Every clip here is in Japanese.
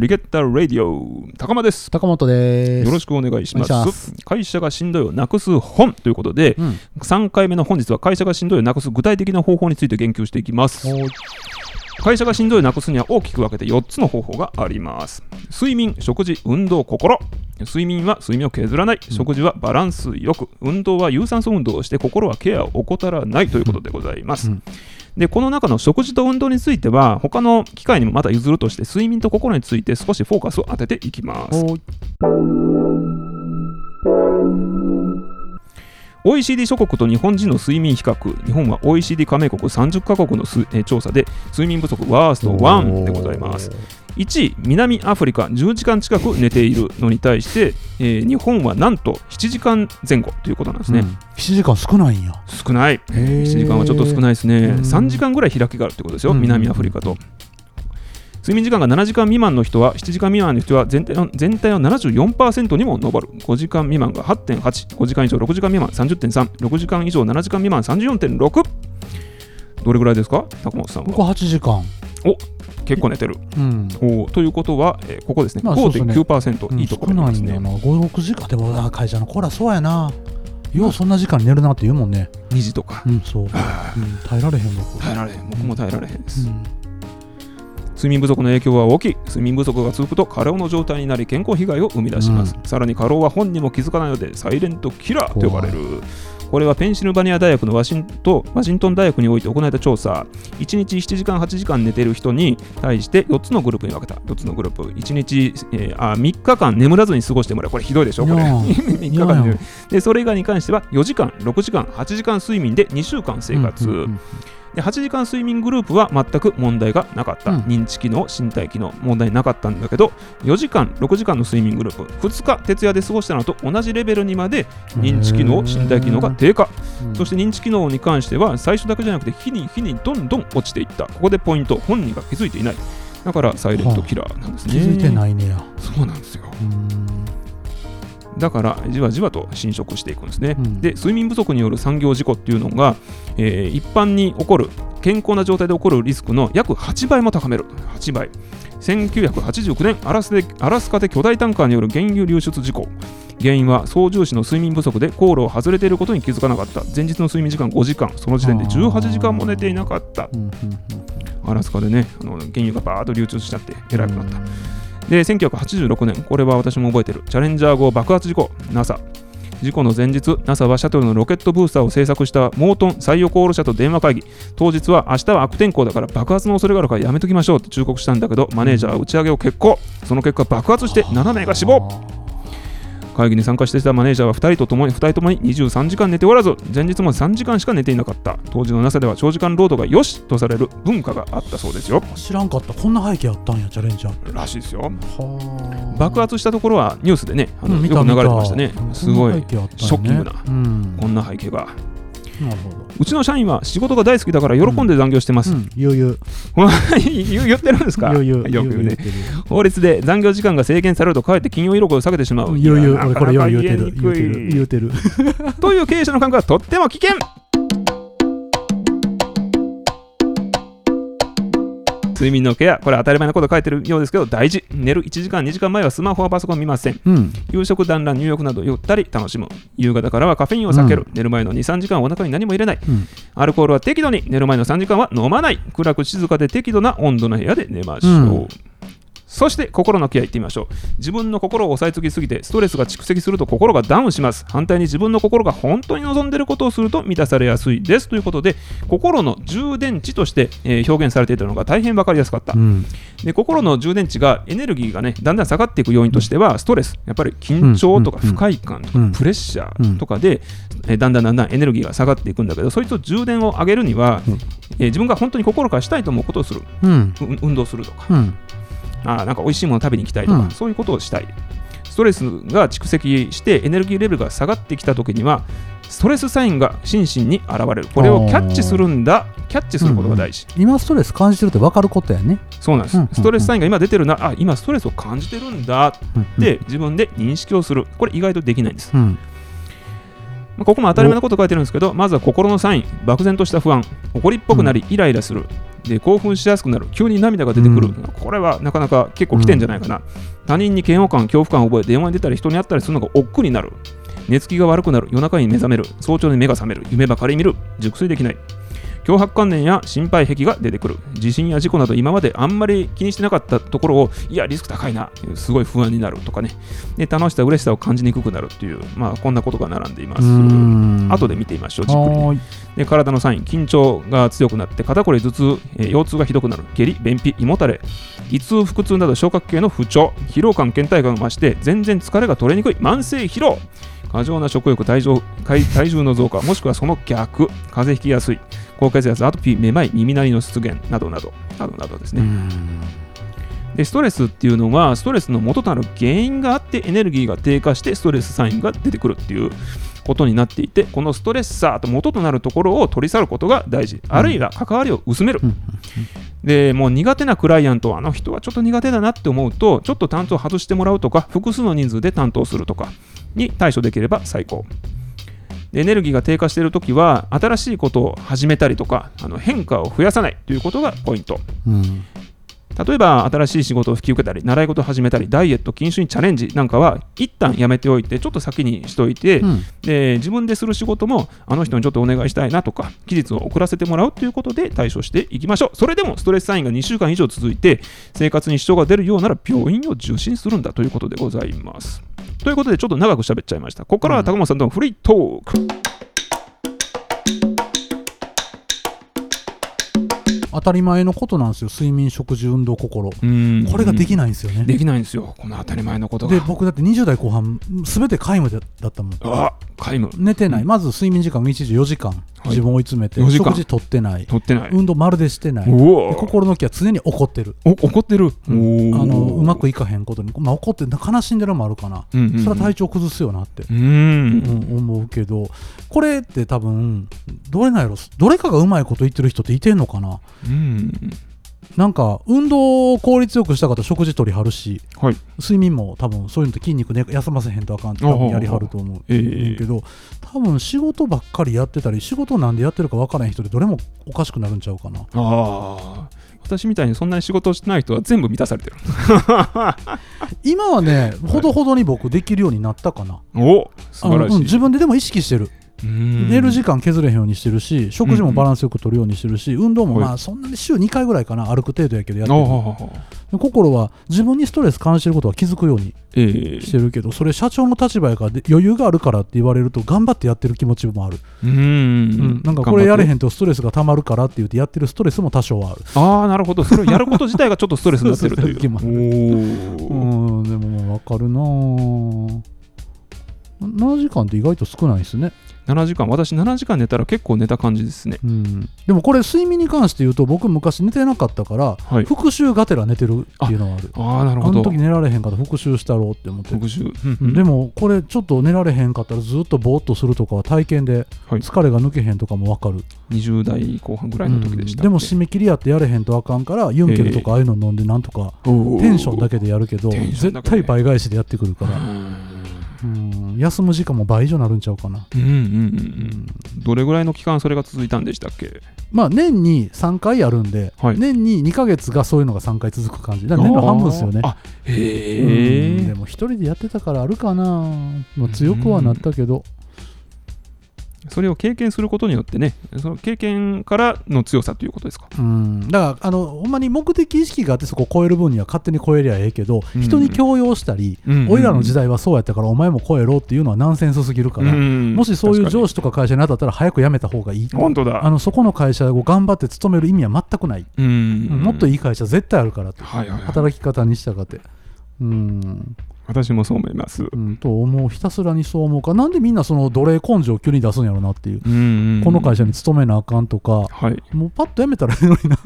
リゲッターラディオ高間です。高本です。よろしくお願いします。会社がしんどいをなくす本ということで、うん。3回目の本日は会社がしんどいをなくす具体的な方法について言及していきます。会社がしんどいをなくすには大きく分けて4つの方法があります。睡眠食事運動心。睡眠は睡眠を削らない。食事はバランスよく。運動は有酸素運動をして心はケアを怠らないということでございます、うんでこの中の食事と運動については他の機会にもまた譲るとして睡眠と心について少しフォーカスを当てていきます。OECD 諸国と日本人の睡眠比較。日本は OECD 加盟国30カ国のすえー調査で睡眠不足ワースト1でございます。1位南アフリカ10時間近く寝ているのに対して、えー日本はなんと7時間前後ということなんですね、うん。7時間少ないんや。少ない。へー。7時間はちょっと少ないですね。うん。3時間ぐらい開きがあるってことですようん。南アフリカと睡眠時間が7時間未満の人は7時間未満の人は全体の全体の74%にも上る5時間未満が8.85時間以上6時間未満30.36時間以上7時間未満34.6どれぐらいですか？高本さん僕は8時間。結構寝てるうん。おーということは、えーここですね、まあそうですね5.9%、いいところ少ですねないんだな。5、6時間でもあ会社の子らそうやな。ようそんな時間に寝るなって言うもんね。2時とかうん、そう。うん、耐えられへん僕。耐えられへん僕も耐えられへんです、うん睡眠不足の影響は大きい。睡眠不足が続くと過労の状態になり健康被害を生み出します、うさらに過労は本人も気づかないのでサイレントキラーと呼ばれる。これはペンシルバニア大学のワシントワシントン大学において行われた調査。1日7時間8時間寝ている人に対して4つのグループに分けた。4つのグループ。1日、えーあ3日間眠らずに過ごしてもらう。これひどいでしょこれ。いや3 日間でそれ以外に関しては4時間6時間8時間睡眠で2週間生活、うんうんで8時間睡眠グループは全く問題がなかった、うん。認知機能身体機能問題なかったんだけど4時間6時間の睡眠グループ2日徹夜で過ごしたのと同じレベルにまで認知機能身体機能が低下、うん。そして認知機能に関しては最初だけじゃなくて日に日にどんどん落ちていった。ここでポイント本人が気づいていない。だからサイレントキラーなんですね。気づいてないねや。そうなんですよ。うんだからじわじわと侵食していくんですね、うん。で睡眠不足による産業事故っていうのが、えー一般に起こる健康な状態で起こるリスクの約8倍も高める。8倍。1989年アラスでアラスカで巨大タンカーによる原油流出事故。原因は操縦士の睡眠不足で航路を外れていることに気づかなかった。前日の睡眠時間5時間。その時点で18時間も寝ていなかった。アラスカでねあの原油がバーッと流出しちゃって偉くなったで1986年これは私も覚えてる。チャレンジャー号爆発事故 NASA 事故の前日 NASA はシャトルのロケットブースターを製作したモートン採用航路社と電話会議。当日は明日は悪天候だから爆発の恐れがあるからやめときましょうって忠告したんだけどマネージャーは打ち上げを決行。その結果爆発して7名が死亡。会議に参加していたマネージャーは2人とともに2人ともに23時間寝ておらず前日も3時間しか寝ていなかった。当時の NASA では長時間労働が良しとされる文化があったそうですよ。知らんかった。こんな背景あったんや、チャレンジャー。らしいですよ。はあ。爆発したところはニュースでねあのうん見よく流たれてましたね。すごいショッキングなうん。こんな背景がなるほど。うちの社員は仕事が大好きだから喜んで残業してます、うん、余裕。言う言ってるんですか？余裕。よく言うね法律で残業時間が制限されるとかえって金曜色を下げてしまう余裕。いや俺これなか余裕なか言うてる。言うてる。言うてる。という経営者の感覚はとっても危険睡眠のケアこれは当たり前のこと書いてるようですけど大事。寝る1時間2時間前はスマホはパソコン見ません。うん。夕食団らん入浴などゆったり楽しむ。夕方からはカフェインを避ける、寝る前の23時間はお腹に何も入れない。うん。アルコールは適度に。寝る前の3時間は飲まない。暗く静かで適度な温度の部屋で寝ましょう、うんそして心のケアいってみましょう。自分の心を抑えつきすぎてストレスが蓄積すると心がダウンします。反対に自分の心が本当に望んでいることをすると満たされやすいです。ということで心の充電池として、えー表現されていたのが大変分かりやすかった、うん。で心の充電池がエネルギーがねだんだん下がっていく要因としてはストレス。やっぱり緊張とかうん。不快感とかうん。プレッシャーとかで、えーだんだんだんだんエネルギーが下がっていくんだけどそいつを充電を上げるには、うん。えー自分が本当に心からしたいと思うことをする。うん。う運動するとか。うん。あーなんか美味しいもの食べに行きたいとか、うん。そういうことをしたい。ストレスが蓄積してエネルギーレベルが下がってきた時にはストレスサインが心身に現れる。これをキャッチするんだ。キャッチすることが大事、今ストレス感じてるって分かることやね。そうなんです、うんうんうん。ストレスサインが今出てるな。あ今ストレスを感じてるんだって自分で認識をする。これ意外とできないんです。うん。まあここも当たり前のこと書いてるんですけど、まずは心のサイン、漠然とした不安、怒りっぽくなり、イライラする、で興奮しやすくなる。急に涙が出てくる、うん。これはなかなか結構来てんじゃないかな、他人に嫌悪感恐怖感を覚え電話に出たり人に会ったりするのが億劫になる。寝つきが悪くなる。夜中に目覚める。早朝に目が覚める。夢ばかり見る。熟睡できない脅迫観念や心配癖が出てくる。地震や事故など今まであんまり気にしてなかったところをいやリスク高いな。すごい不安になるとかね。で楽しさ嬉しさを感じにくくなるっていうまあこんなことが並んでいます。後で見てみましょうじっくりで体のサイン。緊張が強くなって肩こり頭痛、えー腰痛がひどくなる。下痢便秘胃もたれ。胃痛腹痛など昇格系の不調。疲労感倦怠感が増して全然疲れが取れにくい。慢性疲労。過剰な食欲体重体体重の増加もしくはその逆。風邪ひきやすい高血圧アトピーめまい耳鳴りの出現などなどなどなどですね、でストレスっていうのはストレスの元となる原因があってエネルギーが低下してストレスサインが出てくるっていうことになっていてこのストレッサーと元となるところを取り去ることが大事あるいは関わりを薄める、うん。でもう苦手なクライアントあの人はちょっと苦手だなって思うとちょっと担当を外してもらうとか複数の人数で担当するとかに対処できれば最高でエネルギーが低下しているときは新しいことを始めたりとかあの変化を増やさないということがポイント。うん。例えば新しい仕事を引き受けたり習い事を始めたりダイエット禁酒にチャレンジなんかは一旦やめておいてちょっと先にしといて、うん。で自分でする仕事もあの人にちょっとお願いしたいなとか期日を遅らせてもらうということで対処していきましょう。それでもストレスサインが2週間以上続いて生活に支障が出るようなら病院を受診するんだということでございますということでちょっと長く喋っちゃいました。ここからは高本さんとのフリートーク、当たり前のことなんですよ。睡眠食事運動心。うん。これができないんですよね。できないんですよ。この当たり前のことが。で僕だって20代後半全て皆無だだったもん。あ皆無。寝てない、まず睡眠時間が1時4時間、自分を追い詰めて4時間。食事とってない。取ってない、運動まるでしてない。心の気は常に怒ってる。お怒ってる、うん。あのうまくいかへんことに、まあ、怒って悲しんでるのもあるかな、うんうんうん。それは体調崩すよなって、うん。うん思うけど。これって多分どれなんやろ。どれかがうまいこと言ってる人っていてんのかなうん。なんか運動を効率よくしたか食事取りはるしはい。睡眠も多分そういうのって筋肉、ね、休ませへんとあかんって多分やりはると思うええ。けど多分仕事ばっかりやってたり仕事なんでやってるか分からへん人でどれもおかしくなるんちゃうかな。ああ私みたいにそんなに仕事をしてない人は全部満たされてる。今はねほどほどに僕できるようになったかな。お素晴らしい、うん自分ででも意識してる。うん寝る時間削れへんようにしてるし食事もバランスよく取るようにしてるし、運動もまはあそんなに週2回ぐらいかな歩く程度やけどやってある心は自分にストレス感じてることは気づくようにええしてるけどそれ社長の立場やからで余裕があるからって言われると頑張ってやってる気持ちもある、うん、うん。なんかこれやれへんんとストレスがたまるからって言ってやってるストレスも多少はある。ああなるほど。それをやること自体がちょっとストレスになってるという。そうん。でもまあ分かるなぁ7時間って意外と少ないですね、7時間私7時間寝たら結構寝た感じですね。うん、でもこれ睡眠に関して言うと僕昔寝てなかったからはい。復習がてら寝てるっていうのはある。あああなるほど。の時寝られへんかったら復習したろうって思って、復習、うんうん。でもこれちょっと寝られへんかったらずっとぼーっとするとかは体験ではい。疲れが抜けへんとかも分かる、20代後半ぐらいの時でしたうん。でも締め切りやってやれへんとあかんからユンケルとかああいうの飲んでなんとかテンションだけでやるけど絶対倍返しでやってくるから、うん。うん、休む時間も倍以上なるんちゃうかな、うんうんうんううん。んどれぐらいの期間それが続いたんでしたっけ？まあ年に3回あるんで、はい。年に2ヶ月がそういうのが3回続く感じ。だから年の半分ですよね。あへうん。でえも一人でやってたからあるかな、まあ、強くはなったけど、それを経験することによってねその経験からの強さということですか？うん、だからあのほんまに目的意識があってそこを超える分には勝手に超えりゃええけど、うん。人に強要したり、うん。俺らの時代はそうやったからお前も超えろっていうのはナンセンスすぎるから、うん。もしそういう上確司とか会社に当たったら早く辞めた方がいい。本当だ。あのそこの会社を頑張って勤める意味は全くない、うん。もっといい会社絶対あるからって、はいはいはい。働き方にしたかって。うん私もそう思います。うん、と思う。ひたすらにそう思うか。なんでみんなその奴隷根性を急に出すんやろなっていう、うんこの会社に勤めなあかんとか。はい。もうパッと辞めたらいいのにな。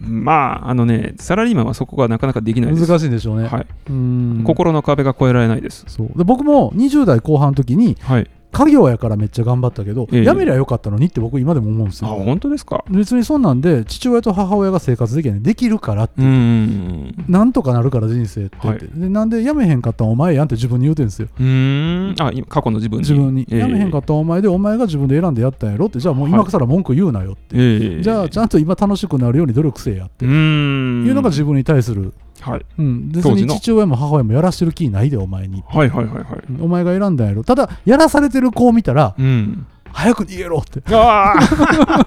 まああのねサラリーマンはそこがなかなかできないです。難しいんでしょうね、はい。うん。心の壁が越えられないです。そう。で僕も20代後半の時にはい家業やからめっちゃ頑張ったけど、ええ。辞めりゃよかったのにって僕今でも思うんですあ、よ本当ですか？別にそんなんで父親と母親が生活できないできるからって。なんとかなるから人生って言って、でなんで辞めへんかったんお前やんって自分に言うてるんですよ。うーん。あ、今過去の自分に。自分に、ええ。辞めへんかったんお前でお前が自分で選んでやったんやろってじゃあもう今から文句言うなよって、ええ。じゃあちゃんと今楽しくなるように努力せえやって。いうのが自分に対する、はい。うん、別に父親も母親もやらしてる気ないでお前にはいはいはいはい。お前が選んだんやろ。ただやらされてる子を見たらうん。早く逃げろって。あ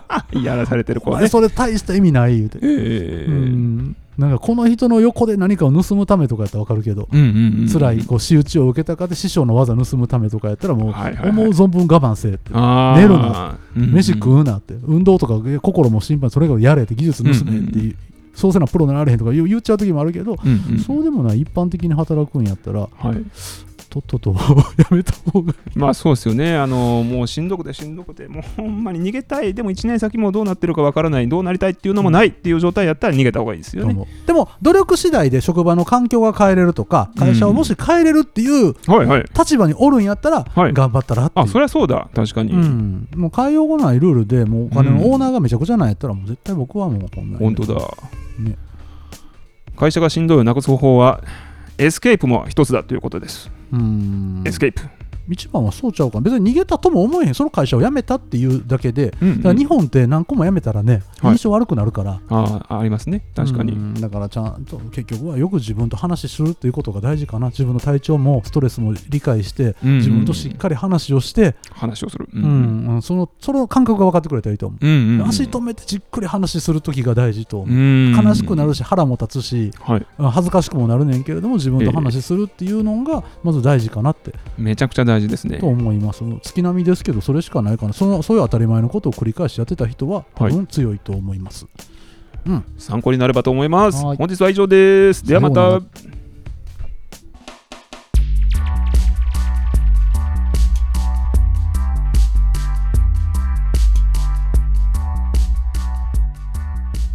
あ やらされてる子はね。それ大した意味ない言うて、ええ。うん。なんかこの人の横で何かを盗むためとかやったら分かるけど、うんうんうん。辛いこう仕打ちを受けたかで師匠の技盗むためとかやったらもう、はいはいはい。思う存分我慢せえって。あー。寝るな、うんうん飯食うなって。運動とか心も心配それがやれって技術盗めってそうせなプロになられへんとか言う言っちゃう時もあるけど、うんうんそうでもない一般的に働くんやったらはい。とっとと やめた方がまあそうですよね。あの、もうしんどくてしんどくて、もうほんまに逃げたい。でも1年先もどうなってるかわからない。どうなりたいっていうのもないっていう状態やったら逃げた方がいいですよね。うでも努力次第で職場の環境が変えれるとか会社をもし変えれるっていう。立場におるんやったらはい頑張ったらっていうあ、そりゃそうだ。確かに。うん、もう変えようがないルールでもうお金のオーナーがめちゃくちゃなんやったらもう絶対僕はもうこんな本当だ。ね会社がしんどいをなくす方法は、エスケープも一つだということです。うんエスケープ。一番はそうちゃうか別に逃げたとも思えへん。その会社を辞めたっていうだけで、うんうん。だから日本って何個も辞めたらね、はい。印象悪くなるから。ああ、ありますね。確かに。うん。だからちゃんと結局はよく自分と話しするっていうことが大事かな。自分の体調もストレスも理解して、うんうん自分としっかり話をして、話をする。ううん。うん。そのその感覚が分かってくれたらいいと思う、うんうんうん。足止めてじっくり話する時が大事と思う、うん悲しくなるし腹も立つしはい。恥ずかしくもなるねんけれども自分と話するっていうのがまず大事かなって、めちゃくちゃ大事ですねと。思います月並みですけどそれしかないかなそのそういう当たり前のことを繰り返しやってた人は多分強いと思います、うん参考になればと思います。はい本日は以上です。ではまた。